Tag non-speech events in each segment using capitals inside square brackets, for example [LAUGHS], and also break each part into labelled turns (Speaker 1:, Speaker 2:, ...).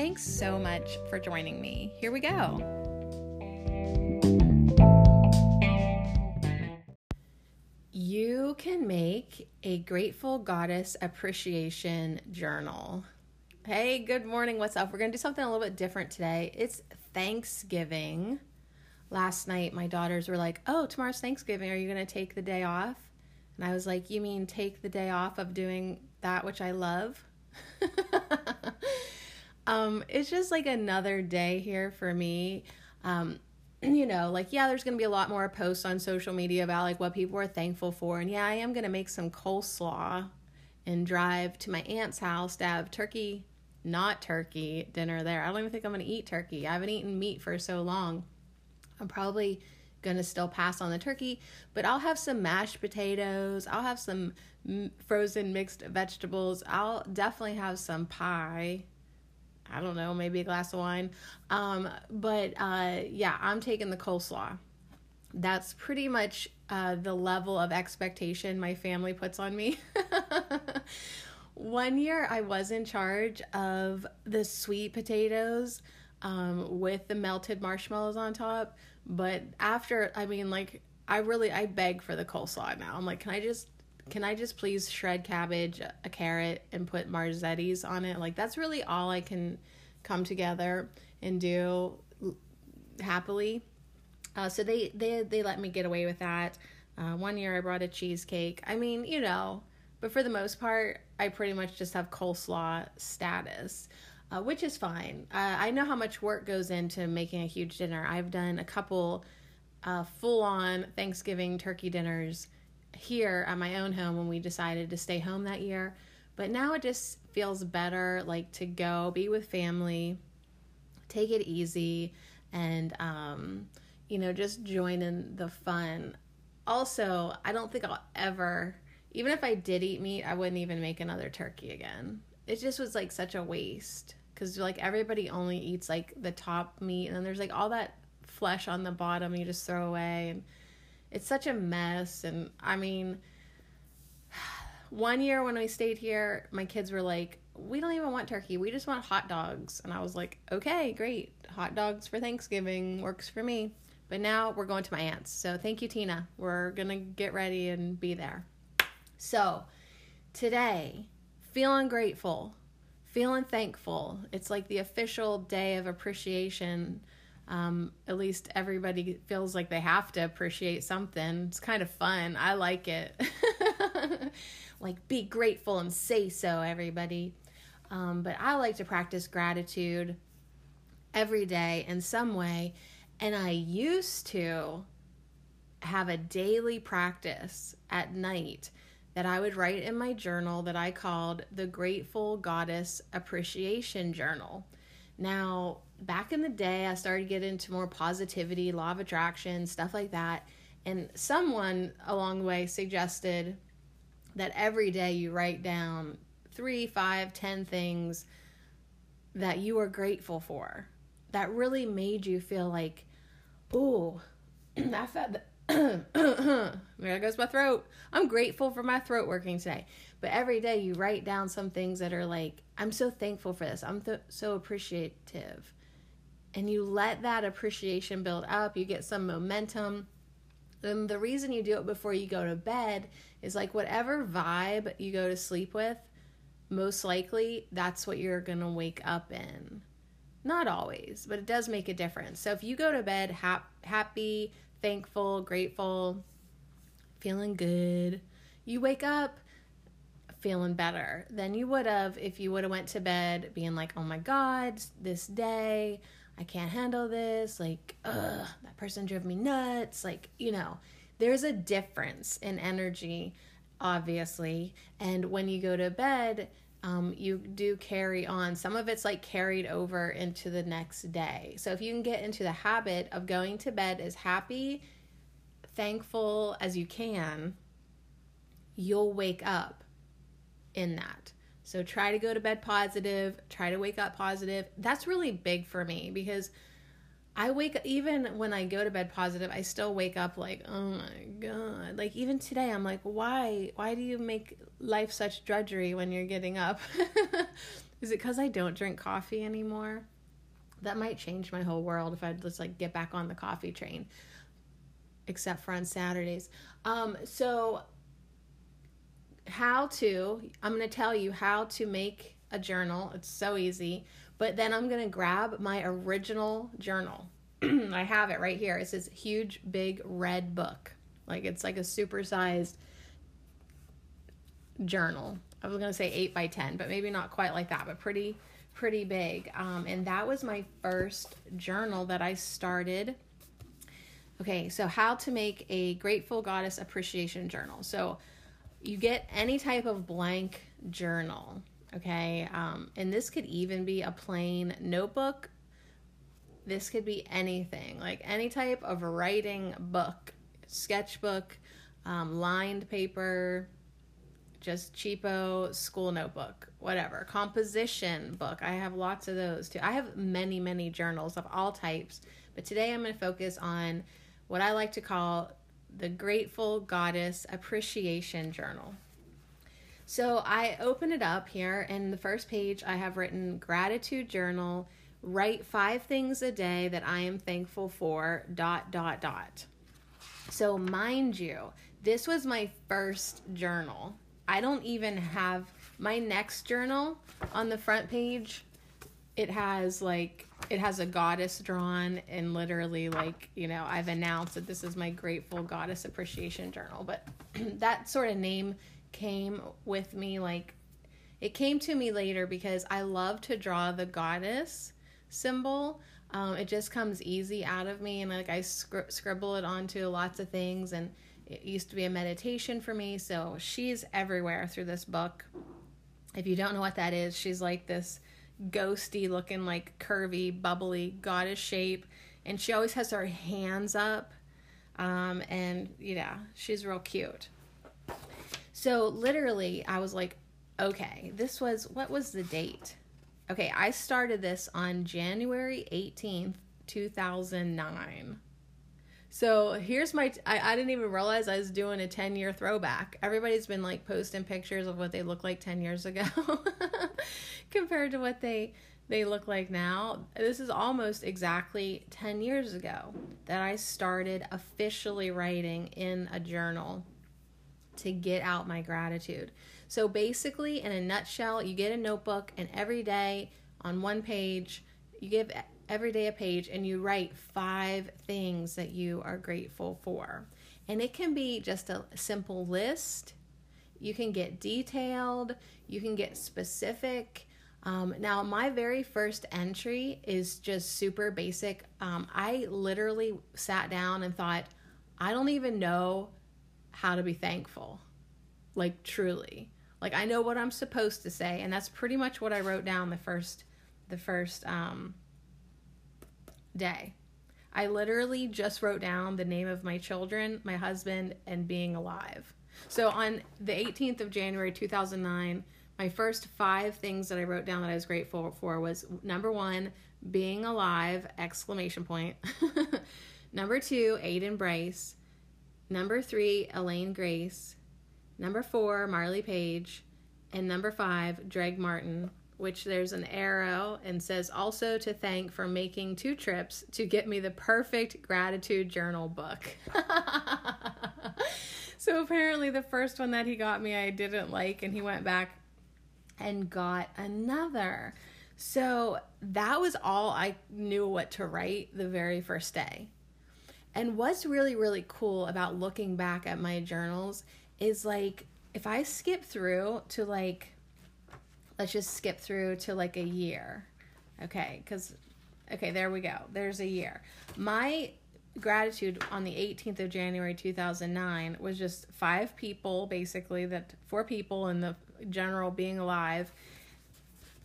Speaker 1: Thanks so much for joining me. Here we go. You can make a grateful goddess appreciation journal. Hey, good morning. What's up? We're going to do something a little bit different today. It's Thanksgiving. Last night, my daughters were like, Oh, tomorrow's Thanksgiving. Are you going to take the day off? And I was like, You mean take the day off of doing that which I love? [LAUGHS] um, it's just like another day here for me. Um, [CLEARS THROAT] you know, like, yeah, there's going to be a lot more posts on social media about like what people are thankful for. And yeah, I am going to make some coleslaw and drive to my aunt's house to have turkey, not turkey dinner there. I don't even think I'm going to eat turkey. I haven't eaten meat for so long. I'm probably going to still pass on the turkey, but I'll have some mashed potatoes. I'll have some frozen mixed vegetables. I'll definitely have some pie I don't know, maybe a glass of wine. Um, but uh, yeah, I'm taking the coleslaw. That's pretty much uh, the level of expectation my family puts on me. [LAUGHS] One year I was in charge of the sweet potatoes um, with the melted marshmallows on top. But after, I mean, like, I really, I beg for the coleslaw now. I'm like, can I just can I just please shred cabbage, a carrot, and put Marzetti's on it? Like that's really all I can come together and do happily. Uh, so they they they let me get away with that. Uh, one year I brought a cheesecake. I mean, you know, but for the most part, I pretty much just have coleslaw status, uh, which is fine. Uh, I know how much work goes into making a huge dinner. I've done a couple uh, full on Thanksgiving turkey dinners here at my own home when we decided to stay home that year. But now it just feels better like to go be with family, take it easy, and um, you know, just join in the fun. Also, I don't think I'll ever, even if I did eat meat, I wouldn't even make another turkey again. It just was like such a waste because like everybody only eats like the top meat, and then there's like all that flesh on the bottom you just throw away and it's such a mess. And I mean, [SIGHS] one year when we stayed here, my kids were like, we don't even want turkey. We just want hot dogs. And I was like, okay, great. Hot dogs for Thanksgiving works for me. But now we're going to my aunt's. So thank you, Tina. We're going to get ready and be there. So today, feeling grateful, feeling thankful. It's like the official day of appreciation um, at least everybody feels like they have to appreciate something. It's kind of fun. I like it. [LAUGHS] like, be grateful and say so, everybody. Um, but I like to practice gratitude every day in some way. And I used to have a daily practice at night that I would write in my journal that I called the Grateful Goddess Appreciation Journal. Now, back in the day, I started getting into more positivity, law of attraction, stuff like that. And someone along the way suggested that every day you write down three, five, ten things that you are grateful for that really made you feel like, oh, [CLEARS THROAT] I felt [CLEARS THROAT] there goes my throat. I'm grateful for my throat working today. But every day you write down some things that are like, I'm so thankful for this. I'm th- so appreciative. And you let that appreciation build up, you get some momentum. And the reason you do it before you go to bed is like whatever vibe you go to sleep with, most likely that's what you're going to wake up in. Not always, but it does make a difference. So if you go to bed hap- happy, thankful, grateful, feeling good, you wake up feeling better than you would have if you would have went to bed being like, "Oh my god, this day, I can't handle this." Like, ugh, that person drove me nuts. Like, you know, there's a difference in energy obviously. And when you go to bed, um, you do carry on. Some of it's like carried over into the next day. So if you can get into the habit of going to bed as happy, thankful as you can, you'll wake up in that. So try to go to bed positive, try to wake up positive. That's really big for me because I wake even when I go to bed positive, I still wake up like, oh my god. Like even today I'm like, why why do you make life such drudgery when you're getting up? [LAUGHS] Is it cuz I don't drink coffee anymore? That might change my whole world if I just like get back on the coffee train. Except for on Saturdays. Um so how to I'm going to tell you how to make a journal. It's so easy. But then I'm going to grab my original journal. [CLEARS THROAT] I have it right here. It's this huge, big red book. Like it's like a supersized journal. I was going to say 8 by 10, but maybe not quite like that, but pretty, pretty big. Um, and that was my first journal that I started. Okay, so how to make a Grateful Goddess Appreciation Journal. So you get any type of blank journal okay? Um, and this could even be a plain notebook. This could be anything like any type of writing book sketchbook um, lined paper just cheapo school notebook whatever. Composition book. I have lots of those too. I have many many journals of all types but today i'm going to focus on what i like to call the grateful goddess appreciation journal so I open it up here, and the first page I have written gratitude journal. Write five things a day that I am thankful for. Dot dot dot. So mind you, this was my first journal. I don't even have my next journal on the front page. It has like it has a goddess drawn and literally like you know I've announced that this is my grateful goddess appreciation journal. But [CLEARS THROAT] that sort of name came with me like it came to me later because I love to draw the goddess symbol. Um, it just comes easy out of me, and like I scri- scribble it onto lots of things. And it used to be a meditation for me, so she's everywhere through this book. If you don't know what that is, she's like this ghosty looking, like curvy, bubbly goddess shape, and she always has her hands up. Um, and yeah, she's real cute. So literally, I was like, okay, this was what was the date? Okay, I started this on January 18th, 2009. So here's my, t- I, I didn't even realize I was doing a 10 year throwback. Everybody's been like posting pictures of what they look like 10 years ago [LAUGHS] compared to what they, they look like now. This is almost exactly 10 years ago that I started officially writing in a journal to get out my gratitude. So basically, in a nutshell, you get a notebook, and every day on one page, you give every day a page and you write five things that you are grateful for. And it can be just a simple list. You can get detailed, you can get specific. Um, now, my very first entry is just super basic. Um, I literally sat down and thought, I don't even know how to be thankful. Like truly. Like I know what I'm supposed to say and that's pretty much what I wrote down the first the first um day. I literally just wrote down the name of my children, my husband, and being alive. So on the 18th of January 2009, my first five things that I wrote down that I was grateful for was number one, being alive! Exclamation point. [LAUGHS] number two, Aiden Bryce. Number three, Elaine Grace. Number four, Marley Page. And number five, Greg Martin, which there's an arrow and says also to thank for making two trips to get me the perfect gratitude journal book. [LAUGHS] so apparently, the first one that he got me, I didn't like, and he went back and got another. So that was all I knew what to write the very first day. And what's really, really cool about looking back at my journals is like if I skip through to like, let's just skip through to like a year. Okay, because, okay, there we go. There's a year. My gratitude on the 18th of January 2009 was just five people basically that four people in the general being alive.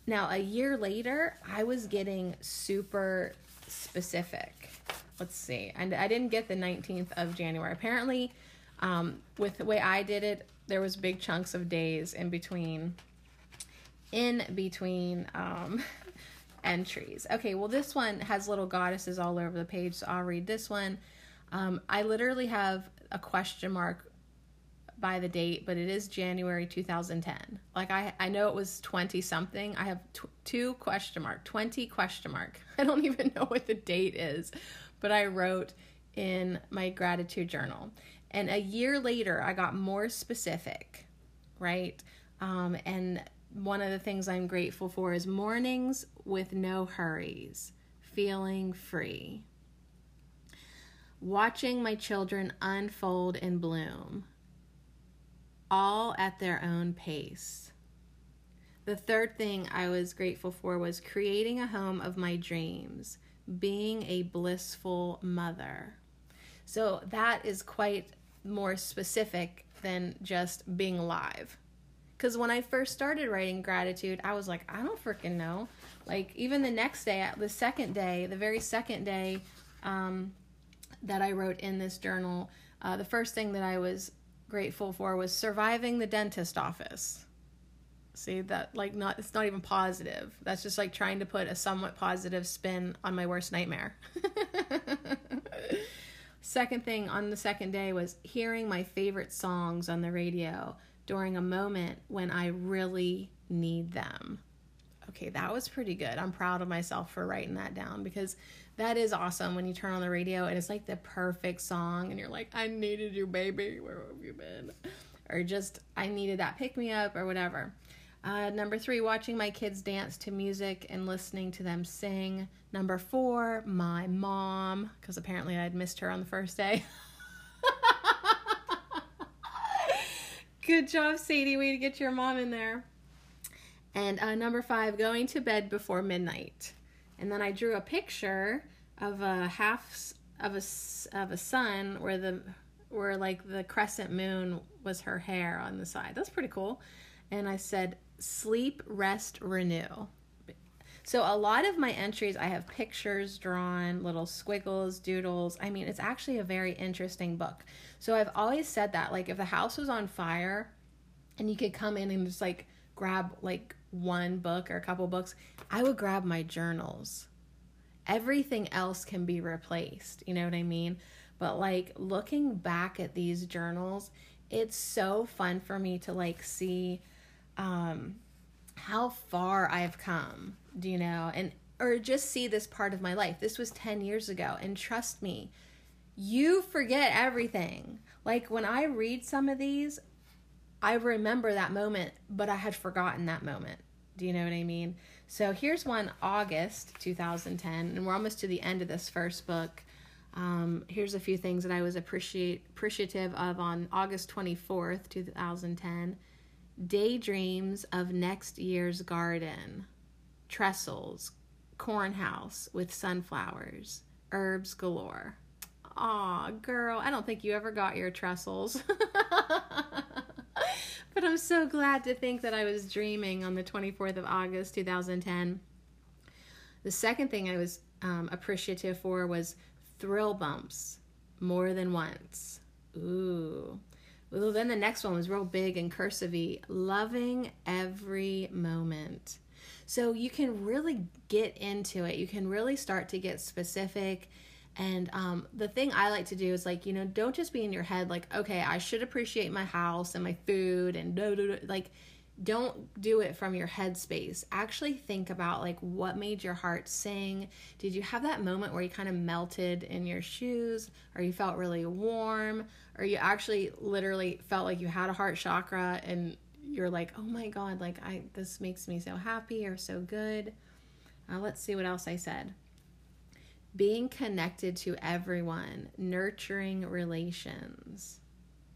Speaker 1: Now, a year later, I was getting super specific. Let's see. And I didn't get the 19th of January. Apparently, um, with the way I did it, there was big chunks of days in between in between um, [LAUGHS] entries. Okay, well, this one has little goddesses all over the page, so I'll read this one. Um, I literally have a question mark by the date, but it is January 2010. Like I, I know it was 20 something. I have t- two question mark, 20 question mark. [LAUGHS] I don't even know what the date is, but I wrote in my gratitude journal. And a year later, I got more specific, right? Um, and one of the things I'm grateful for is mornings with no hurries, feeling free. Watching my children unfold and bloom, all at their own pace. The third thing I was grateful for was creating a home of my dreams, being a blissful mother. So that is quite more specific than just being alive. Because when I first started writing gratitude, I was like, I don't freaking know. Like, even the next day, the second day, the very second day um, that I wrote in this journal, uh, the first thing that I was grateful for was surviving the dentist office. See that like not it's not even positive. That's just like trying to put a somewhat positive spin on my worst nightmare. [LAUGHS] second thing on the second day was hearing my favorite songs on the radio during a moment when I really need them. Okay, that was pretty good. I'm proud of myself for writing that down because that is awesome when you turn on the radio and it's like the perfect song and you're like, I needed you, baby. Where have you been? Or just, I needed that pick me up or whatever. Uh, number three, watching my kids dance to music and listening to them sing. Number four, my mom, because apparently I'd missed her on the first day. [LAUGHS] Good job, Sadie. Way to get your mom in there. And uh, number five, going to bed before midnight. And then I drew a picture of a half of a of a sun where the where like the crescent moon was her hair on the side. That's pretty cool. And I said, sleep, rest, renew. So a lot of my entries, I have pictures drawn, little squiggles, doodles. I mean, it's actually a very interesting book. So I've always said that, like, if the house was on fire, and you could come in and just like grab like one book or a couple books, I would grab my journals. Everything else can be replaced. You know what I mean? But like looking back at these journals, it's so fun for me to like see um how far I've come, do you know? And or just see this part of my life. This was 10 years ago and trust me, you forget everything. Like when I read some of these, I remember that moment, but I had forgotten that moment. Do you know what I mean? So here's one August 2010, and we're almost to the end of this first book. Um, here's a few things that I was appreciate appreciative of on August 24th, 2010 daydreams of next year's garden, trestles, corn house with sunflowers, herbs galore. Aw, girl, I don't think you ever got your trestles. [LAUGHS] but I'm so glad to think that I was dreaming on the 24th of August, 2010. The second thing I was um, appreciative for was thrill bumps more than once. Ooh. Well, then the next one was real big and cursive loving every moment. So you can really get into it. You can really start to get specific. And um, the thing I like to do is like, you know, don't just be in your head like, okay, I should appreciate my house and my food and do, do, do. like, don't do it from your headspace. Actually think about like what made your heart sing. Did you have that moment where you kind of melted in your shoes or you felt really warm or you actually literally felt like you had a heart chakra and you're like, "Oh my god, like I this makes me so happy or so good." Uh, let's see what else I said. Being connected to everyone, nurturing relations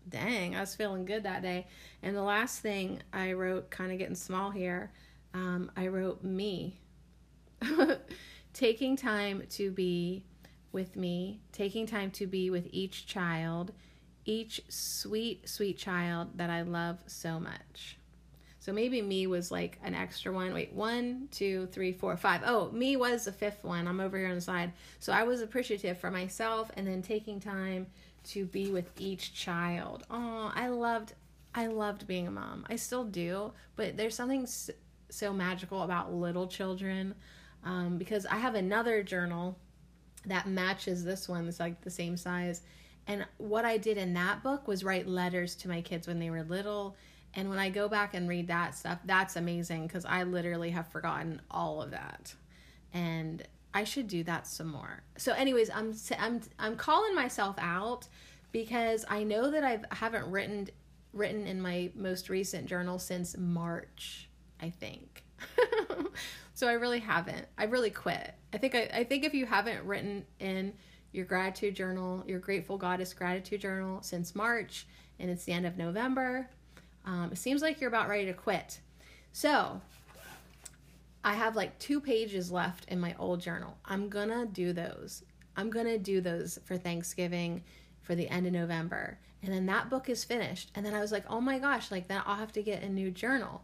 Speaker 1: dang, I was feeling good that day. And the last thing I wrote, kind of getting small here, um, I wrote me. [LAUGHS] taking time to be with me, taking time to be with each child, each sweet, sweet child that I love so much. So maybe me was like an extra one. Wait, one, two, three, four, five. Oh, me was the fifth one. I'm over here on the side. So I was appreciative for myself and then taking time to be with each child. Oh, I loved I loved being a mom. I still do, but there's something so magical about little children um, because I have another journal that matches this one. It's like the same size. And what I did in that book was write letters to my kids when they were little. And when I go back and read that stuff, that's amazing because I literally have forgotten all of that. And I should do that some more. So, anyways, I'm I'm I'm calling myself out because I know that I've, I haven't written written in my most recent journal since March, I think. [LAUGHS] so I really haven't. I really quit. I think I, I think if you haven't written in your gratitude journal, your grateful goddess gratitude journal since March, and it's the end of November, um, it seems like you're about ready to quit. So I have like two pages left in my old journal. I'm gonna do those. I'm gonna do those for Thanksgiving for the end of November. And then that book is finished. And then I was like, oh my gosh, like then I'll have to get a new journal.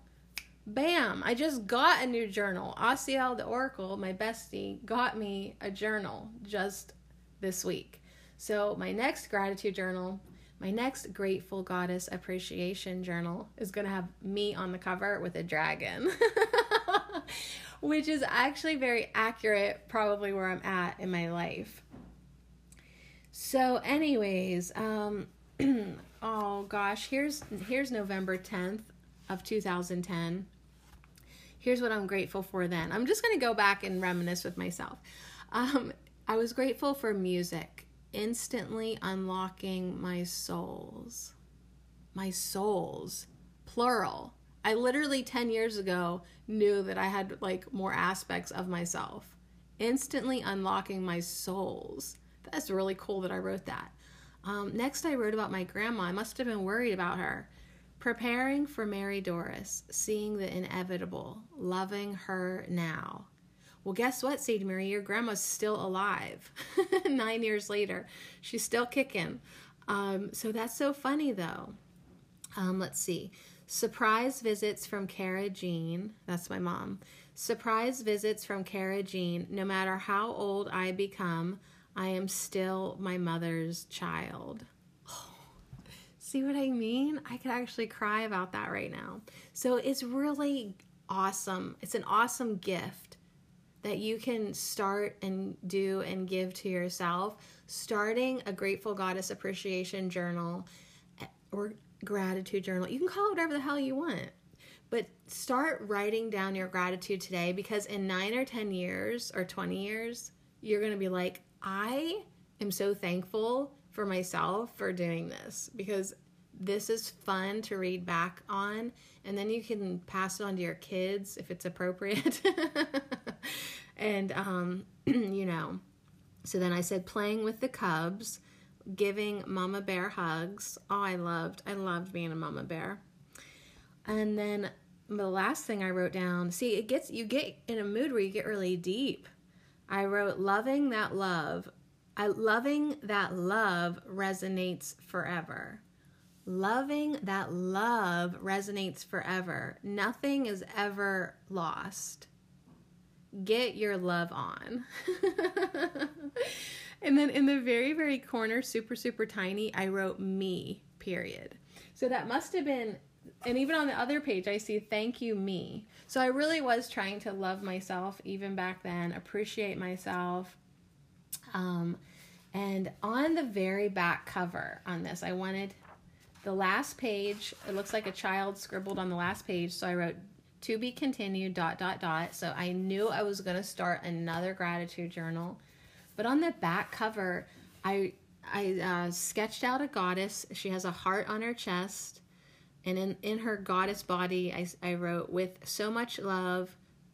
Speaker 1: Bam! I just got a new journal. Asiel the Oracle, my bestie, got me a journal just this week. So my next gratitude journal, my next grateful goddess appreciation journal is to have me on the cover with a dragon. [LAUGHS] Which is actually very accurate, probably where I'm at in my life. So, anyways, um, [CLEARS THROAT] oh gosh, here's here's November 10th of 2010. Here's what I'm grateful for then. I'm just to go back and reminisce with myself. Um, I was grateful for music, instantly unlocking my souls. My souls, plural. I literally 10 years ago knew that I had like more aspects of myself. Instantly unlocking my souls. That's really cool that I wrote that. Um, next, I wrote about my grandma. I must have been worried about her. Preparing for Mary Doris, seeing the inevitable, loving her now. Well, guess what, Sadie Marie? Your grandma's still alive. [LAUGHS] Nine years later, she's still kicking. Um, so that's so funny, though. Um, let's see. Surprise visits from Kara Jean. That's my mom. Surprise visits from Kara Jean. No matter how old I become, I am still my mother's child. [SIGHS] see what I mean? I could actually cry about that right now. So it's really awesome. It's an awesome gift that you can start and do and give to yourself. Starting a Grateful Goddess Appreciation Journal eh, or gratitude journal. You can call it whatever the hell you want. But start writing down your gratitude today because in nine or 10 years or 20 years, you're going to be like, I am so thankful for myself for doing this because this is fun to read back on and then you can pass it on to your kids if it's appropriate [LAUGHS] and um [CLEARS THROAT] you know so then i said playing with the cubs giving mama bear hugs oh i loved i loved being a mama bear and then the last thing i wrote down see it gets you get in a mood where you get really deep I wrote loving that love. I loving that love resonates forever. Loving that love resonates forever. Nothing is ever lost. Get your love on. [LAUGHS] and then in the very, very corner, super, super tiny, I wrote me, period. So that must have been and even on the other page, I see thank you, me. So I really was trying to love myself even back then, appreciate myself. Um, and on the very back cover on this, I wanted the last page. It looks like a child scribbled on the last page. So I wrote to be continued, dot, dot, dot. So I knew I was going to start another gratitude journal. But on the back cover, I, I uh, sketched out a goddess. She has a heart on her chest and in, in her goddess body, I, I wrote, with so much love,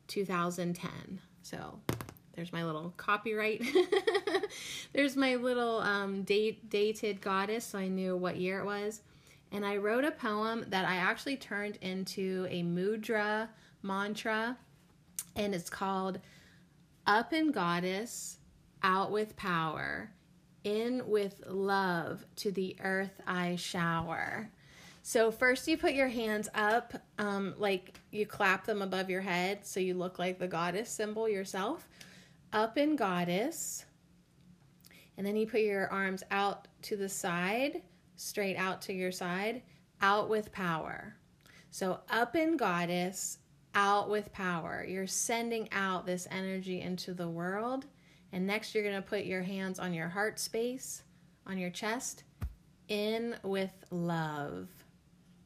Speaker 1: 2010. So there's my little copyright. [LAUGHS] there's my little um, date, dated goddess, so I knew what year it was. And I wrote a poem that I actually turned into a mudra mantra, and it's called Up in Goddess, Out with Power, In with Love, to the Earth I Shower. So first you put your hands up, um, like you clap them above your head so you look like the goddess symbol yourself. Up in goddess. And then you put your arms out to the side, straight out to your side, out with power. So up in goddess, out with power. You're sending out this energy into the world. And next, you're going to put your hands on your heart space, on your chest, in with love.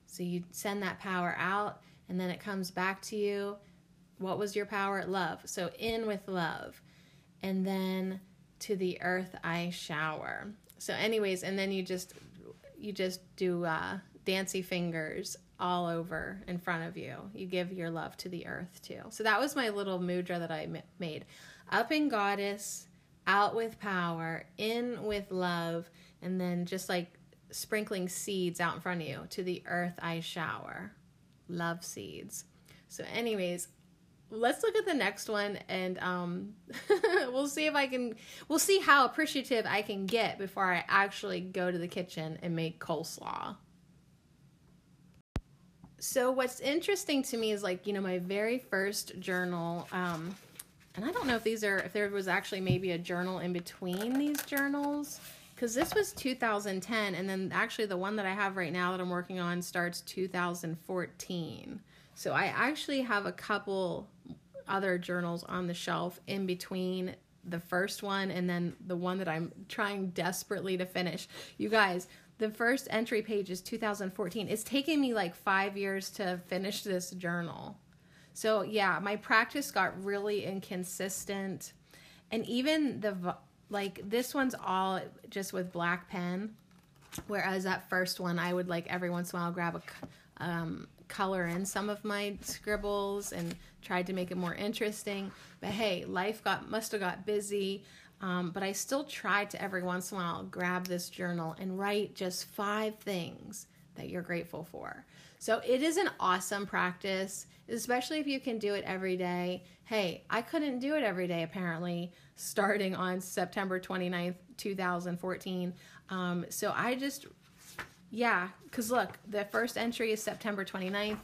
Speaker 1: So you send that power out, and then it comes back to you. What was your power? Love. So in with love. And then to the earth I shower. So, anyways, and then you just you just do uh, dancy fingers all over in front of you. You give your love to the earth too. So that was my little mudra that I made. Up in goddess, out with power, in with love, and then just like sprinkling seeds out in front of you. To the earth I shower. Love seeds. So, anyways, let's look at the next one and um, [LAUGHS] we'll see if I can, we'll see how appreciative I can get before I actually go to the kitchen and make coleslaw. So, what's interesting to me is like, you know, my very first journal, um, and I don't know if these are, if there was actually maybe a journal in between these journals because this was 2010 and then actually the one that i have right now that i'm working on starts 2014 so i actually have a couple other journals on the shelf in between the first one and then the one that i'm trying desperately to finish. You guys the first entry page is 2014 it's taken me like five years to finish this journal so yeah my practice got really inconsistent. And even the like this one's all just with black pen whereas that first one i would like every once in a while grab a um, color in some of my scribbles and tried to make it more interesting. But hey life got must have got busy. Um, but i still tried to every once in a while grab this journal and write just five things that you're grateful for so it is an awesome practice especially if you can do it every day hey i couldn't do it every day apparently starting on September 29th, 2014. Um, so I just, yeah, because look, the first entry is September 29th,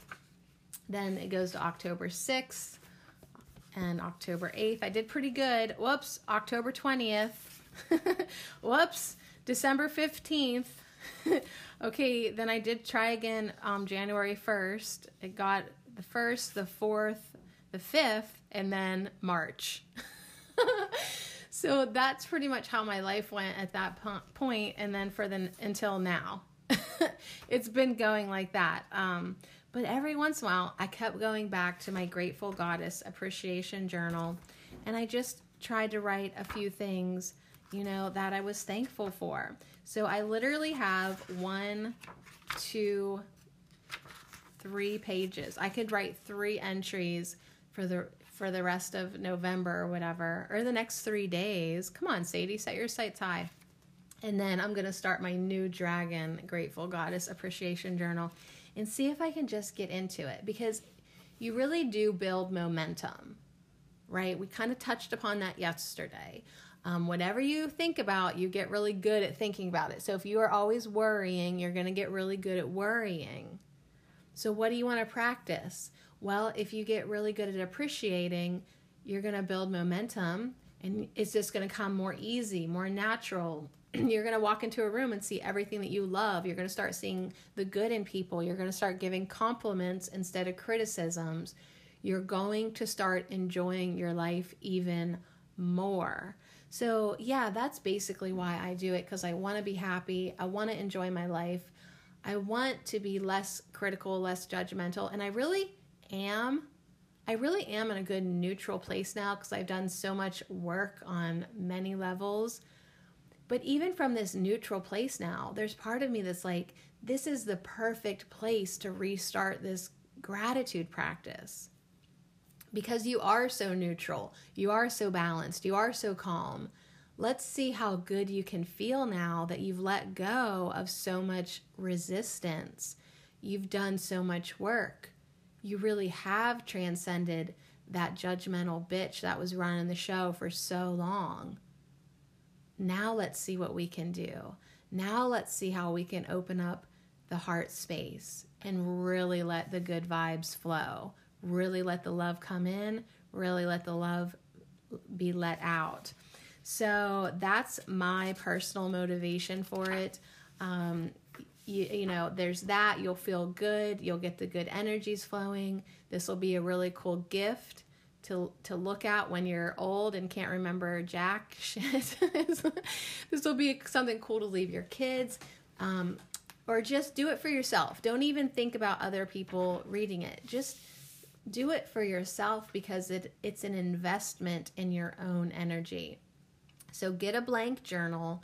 Speaker 1: then it goes to October 6th and October 8th. I did pretty good. Whoops, October 20th. [LAUGHS] Whoops, December 15th. [LAUGHS] okay, then I did try again um, January 1st. It got the 1st, the 4th, the 5th, and then March. [LAUGHS] so that's pretty much how my life went at that point and then for the until now [LAUGHS] it's been going like that um, but every once in a while i kept going back to my grateful goddess appreciation journal and i just tried to write a few things you know that i was thankful for so i literally have one two three pages i could write three entries for the for the rest of November or whatever, or the next three days. Come on, Sadie, set your sights high. And then I'm to start my new Dragon Grateful Goddess Appreciation Journal and see if I can just get into it because you really do build momentum, right? We kind of touched upon that yesterday. Um, whatever you think about, you get really good at thinking about it. So if you are always worrying, you're going to get really good at worrying. So, what do you want to practice? Well, if you get really good at appreciating, you're going to build momentum and it's just going to come more easy, more natural. [CLEARS THROAT] you're going to walk into a room and see everything that you love. You're going to start seeing the good in people. You're going to start giving compliments instead of criticisms. You're going to start enjoying your life even more. So, yeah, that's basically why I do it because I want to be happy. I want to enjoy my life. I want to be less critical, less judgmental. And I really am. I really am in a good neutral place now because I've done so much work on many levels. But even from this neutral place now, there's part of me that's like, this is the perfect place to restart this gratitude practice. Because you are so neutral, you are so balanced, you are so calm. Let's see how good you can feel now that you've let go of so much resistance. You've done so much work you really have transcended that judgmental bitch that was running the show for so long. Now let's see what we can do. Now let's see how we can open up the heart space and really let the good vibes flow. Really let the love come in, really let the love be let out. So that's my personal motivation for it. Um, you, you know, there's that. You'll feel good. You'll get the good energies flowing. This will be a really cool gift to to look at when you're old and can't remember jack [LAUGHS] shit. this will be something cool to leave your kids. Um, or just do it for yourself. Don't even think about other people reading it. Just do it for yourself because it it's an investment in your own energy. So get a blank journal,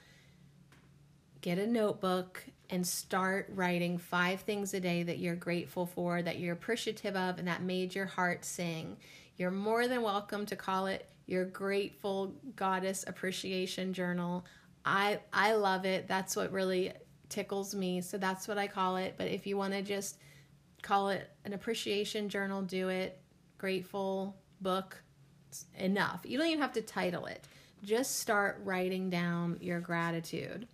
Speaker 1: get a notebook and start writing five things a day that you're grateful for, that you're appreciative of and that made your heart sing. You're more than welcome to call it your grateful goddess appreciation journal. I I love it. That's what really tickles me. So that's what I call it. But if you want to just call it an appreciation journal, do it. Grateful book, enough. You don't even have to title it. Just start writing down your gratitude.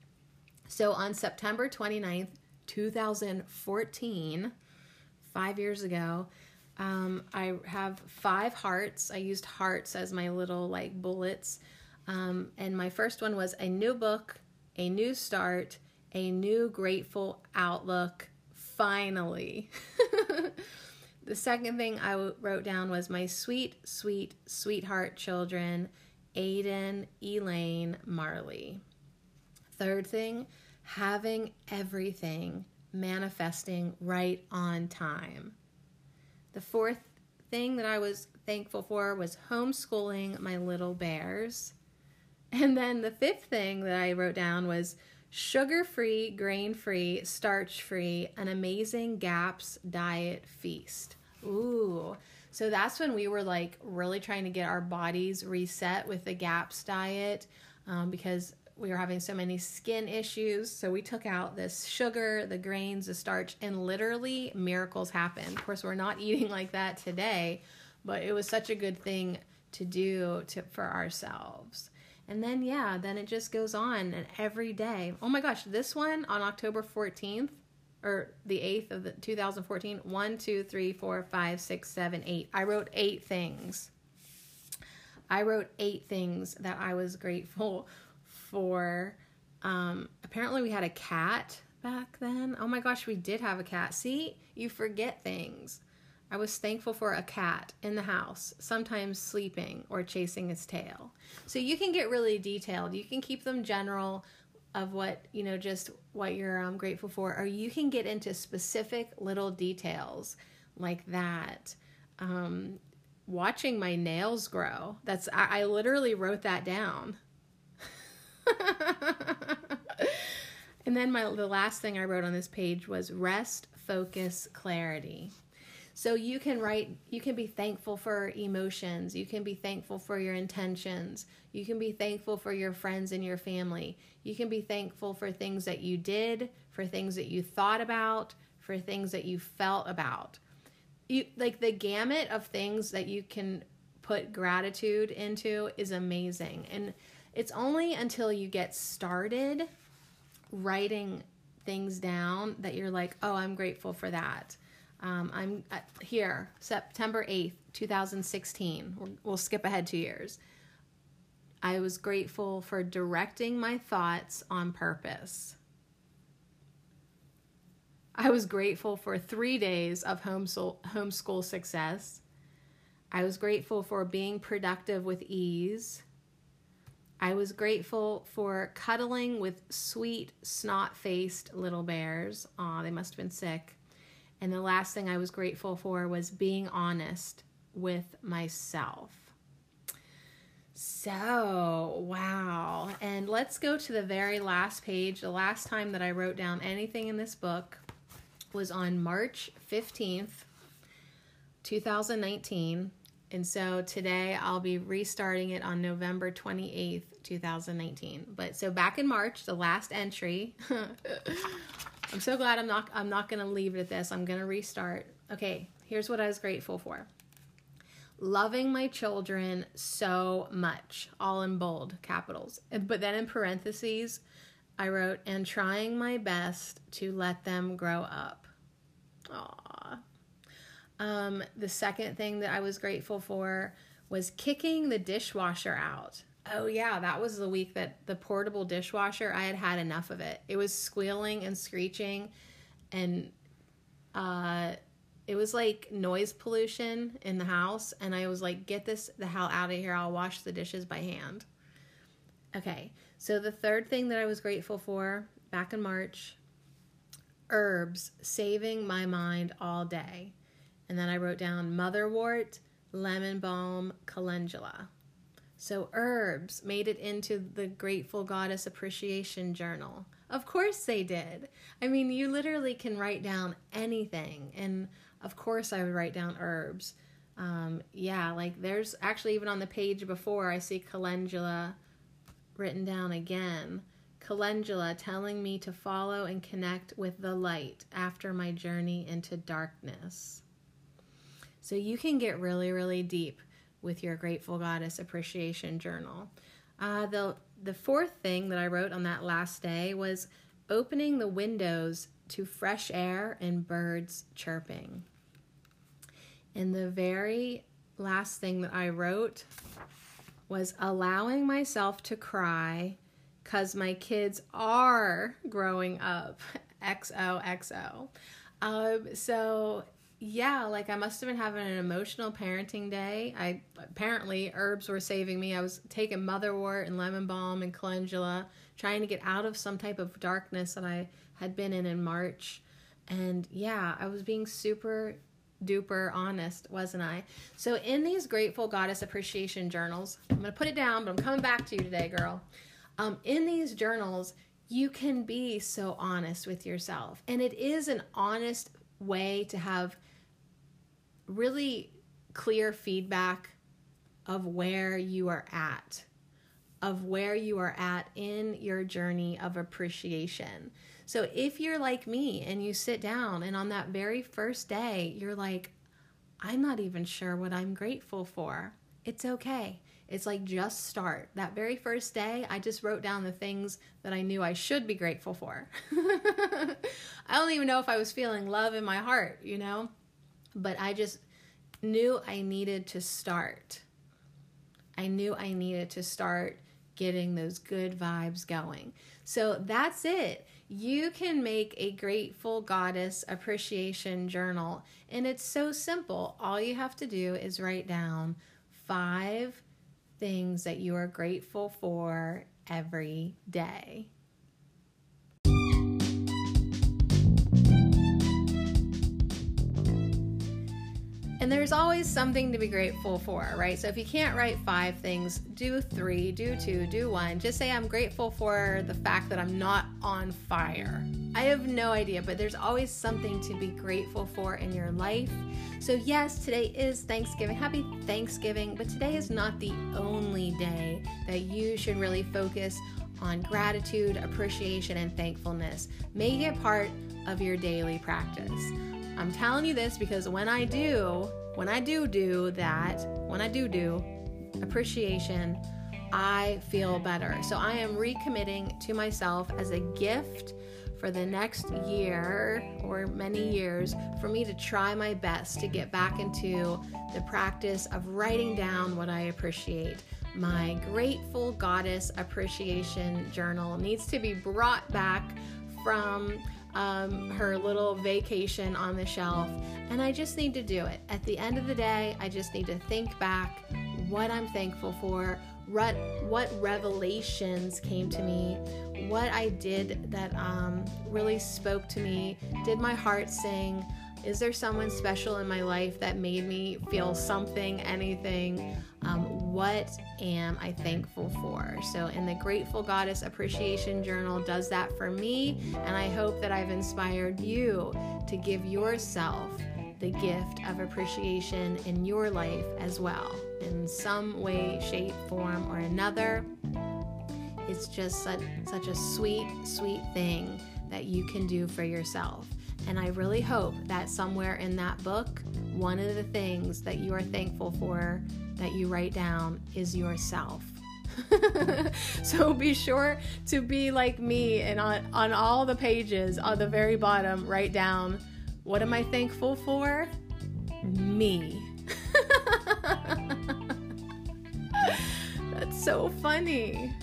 Speaker 1: So on September 29th, 2014, five years ago, um, I have five hearts. I used hearts as my little like bullets. Um, and my first one was a new book, a new start, a new grateful outlook. Finally. [LAUGHS] the second thing I wrote down was my sweet, sweet, sweetheart children, Aiden, Elaine, Marley. Third thing, having everything manifesting right on time. The fourth thing that I was thankful for was homeschooling my little bears. And then the fifth thing that I wrote down was sugar free, grain free, starch free, an amazing GAPS diet feast. Ooh. So that's when we were like really trying to get our bodies reset with the GAPS diet um, because we were having so many skin issues. So we took out this sugar, the grains, the starch, and literally miracles happened. Of course, we're not [LAUGHS] eating like that today, but it was such a good thing to do to, for ourselves. And then, yeah, then it just goes on and every day. Oh my gosh, this one on October 14th or the 8th of the 2014 1 2 3 4 5 6 7 8 i wrote eight things i wrote eight things that i was grateful [LAUGHS] for um, apparently we had a cat back then. Oh my gosh, we did have a cat. See, you forget things. I was thankful for a cat in the house, sometimes sleeping or chasing its tail. So you can get really detailed. You can keep them general of what, you know, just what you're um, grateful for, or you can get into specific little details like that. Um, watching my nails grow. That's I, I literally wrote that down. [LAUGHS] and then my the last thing I wrote on this page was rest, focus, clarity. So you can write you can be thankful for emotions, you can be thankful for your intentions, you can be thankful for your friends and your family. You can be thankful for things that you did, for things that you thought about, for things that you felt about. You like the gamut of things that you can put gratitude into is amazing. And it's only until you get started writing things down that you're like, oh, I'm grateful for that. Um, I'm uh, here, September 8th, 2016. We'll, we'll skip ahead two years. I was grateful for directing my thoughts on purpose. I was grateful for three days of homeschool, homeschool success. I was grateful for being productive with ease. I was grateful for cuddling with sweet, snot faced little bears. Aw, they must have been sick. And the last thing I was grateful for was being honest with myself. So, wow. And let's go to the very last page. The last time that I wrote down anything in this book was on March 15th, 2019. And so today I'll be restarting it on November 28th, 2019. But so back in March, the last entry. [LAUGHS] I'm so glad I'm not I'm not to leave it at this. I'm to restart. Okay, here's what I was grateful for. Loving my children so much, all in bold capitals. But then in parentheses, I wrote, and trying my best to let them grow up. Aww. Um, the second thing that I was grateful for was kicking the dishwasher out. Oh, yeah, that was the week that the portable dishwasher, I had had enough of it. It was squealing and screeching, and uh, it was like noise pollution in the house. And I was like, get this the hell out of here. I'll wash the dishes by hand. Okay, so the third thing that I was grateful for back in March herbs saving my mind all day. And then I wrote down motherwort, lemon balm, calendula. So herbs made it into the Grateful Goddess Appreciation Journal. Of course they did. I mean, you literally can write down anything. And of course I would write down herbs. Um, yeah, like there's actually even on the page before I see calendula written down again. Calendula telling me to follow and connect with the light after my journey into darkness. So you can get really, really deep with your Grateful Goddess Appreciation Journal. Uh, the the fourth thing that I wrote on that last day was opening the windows to fresh air and birds chirping. And the very last thing that I wrote was allowing myself to cry because my kids are growing up. [LAUGHS] XOXO. Um, so yeah, like I must have been having an emotional parenting day. I apparently herbs were saving me. I was taking motherwort and lemon balm and calendula, trying to get out of some type of darkness that I had been in in March. And yeah, I was being super duper honest, wasn't I? So in these grateful goddess appreciation journals, I'm going to put it down, but I'm coming back to you today, girl. Um, in these journals, you can be so honest with yourself. And it is an honest way to have really clear feedback of where you are at, of where you are at in your journey of appreciation. So if you're like me and you sit down and on that very first day, you're like, I'm not even sure what I'm grateful for, it's okay. It's like just start. That very first day, I just wrote down the things that I knew I should be grateful for. [LAUGHS] I don't even know if I was feeling love in my heart, you know? But I just knew I needed to start. I knew I needed to start getting those good vibes going. So that's it. You can make a grateful goddess appreciation journal, and it's so simple. All you have to do is write down five things that you are grateful for every day. And there's always something to be grateful for, right? So if you can't write five things, do three, do two, do one. Just say, I'm grateful for the fact that I'm not on fire. I have no idea, but there's always something to be grateful for in your life. So, yes, today is Thanksgiving. Happy Thanksgiving, but today is not the only day that you should really focus on gratitude, appreciation, and thankfulness. Make it part of your daily practice. I'm telling you this because when I do, when I do do that, when I do do appreciation, I feel better. So I am recommitting to myself as a gift for the next year or many years for me to try my best to get back into the practice of writing down what I appreciate. My Grateful Goddess Appreciation Journal needs to be brought back from um, her little vacation on the shelf, and I just need to do it. At the end of the day, I just need to think back what I'm thankful for, what, what revelations came to me, what I did that um, really spoke to me. Did my heart sing? Is there someone special in my life that made me feel something, anything? Um, what am I thankful for? So, in the Grateful Goddess Appreciation Journal does that for me, and I hope that I've inspired you to give yourself the gift of appreciation in your life as well, in some way, shape, form, or another. It's just such, such a sweet, sweet thing that you can do for yourself. And I really hope that somewhere in that book, one of the things that you are thankful for that you write down is yourself. [LAUGHS] so be sure to be like me and on, on all the pages on the very bottom, write down what am I thankful for? Me. [LAUGHS] That's so funny.